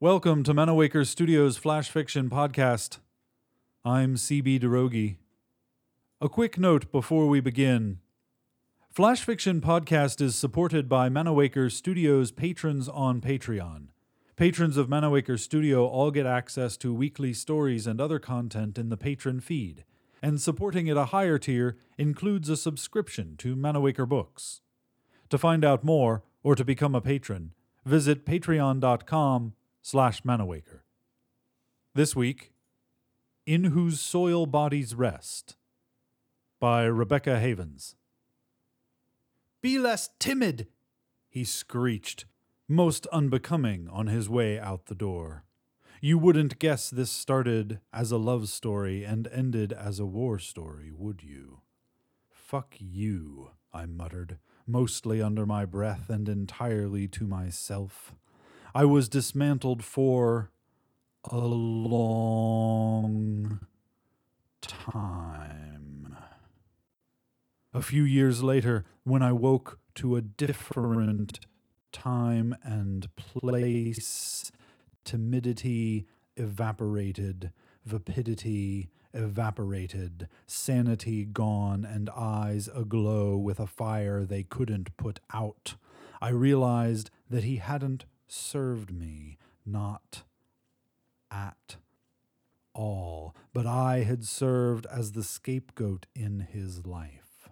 Welcome to Manawaker Studios Flash Fiction Podcast. I'm CB Droege. A quick note before we begin. Flash Fiction Podcast is supported by Manawaker Studios patrons on Patreon. Patrons of Manawaker Studio all get access to weekly stories and other content in the patron feed, and supporting at a higher tier includes a subscription to Manawaker Books. To find out more or to become a patron, visit patreon.com slash Manawaker. This week, In Whose Soil Bodies Rest by Rebecca Havens. Be less timid, he screeched, most unbecoming on his way out the door. You wouldn't guess this started as a love story and ended as a war story, would you? Fuck you, I muttered, mostly under my breath and entirely to myself. I was dismantled for a long time. A few years later, when I woke to a different time and place, timidity evaporated, vapidity evaporated, sanity gone, and eyes aglow with a fire they couldn't put out. I realized that he hadn't served me, not at all, but I had served as the scapegoat in his life.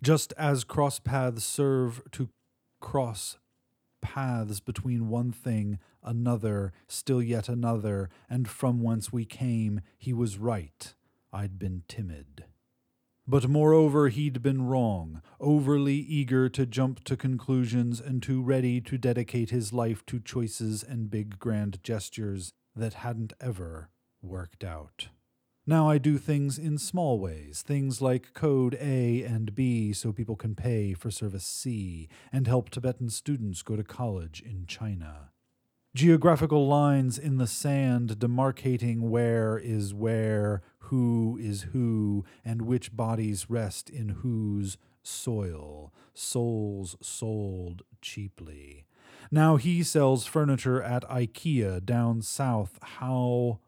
Just as cross paths serve to cross paths between one thing, another, still yet another, and from whence we came, he was right. I'd been timid. But moreover, he'd been wrong, overly eager to jump to conclusions and too ready to dedicate his life to choices and big grand gestures that hadn't ever worked out. Now I do things in small ways, things like code A and B so people can pay for service C, and help Tibetan students go to college in China. Geographical lines in the sand demarcating where is where, who is who, and which bodies rest in whose soil, souls sold cheaply. Now he sells furniture at IKEA down south. How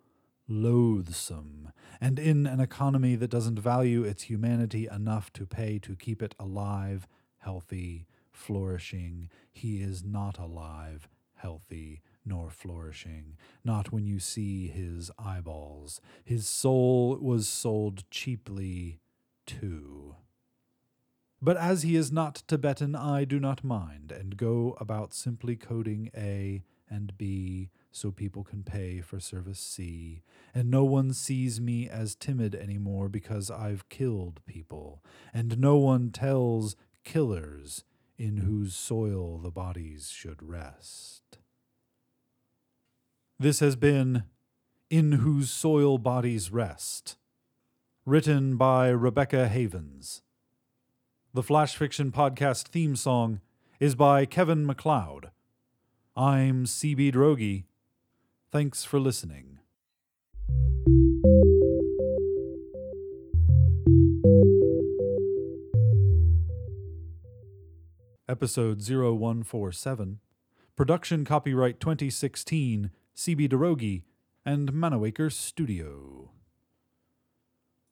loathsome, and in an economy that doesn't value its humanity enough to pay to keep it alive, healthy, flourishing, he is not alive, healthy, nor flourishing, not when you see his eyeballs. His soul was sold cheaply, too. But as he is not Tibetan, I do not mind, and go about simply coding A and B so people can pay for service C, and no one sees me as timid anymore because I've killed people, and no one tells killers in whose soil the bodies should rest. This has been In Whose Soil Bodies Rest, written by Rebecca Havens. The Flash Fiction Podcast theme song is by Kevin MacLeod. I'm CB Droege. Thanks for listening. Episode 0147. Production copyright 2016 CB Droege, and Manawaker Studio.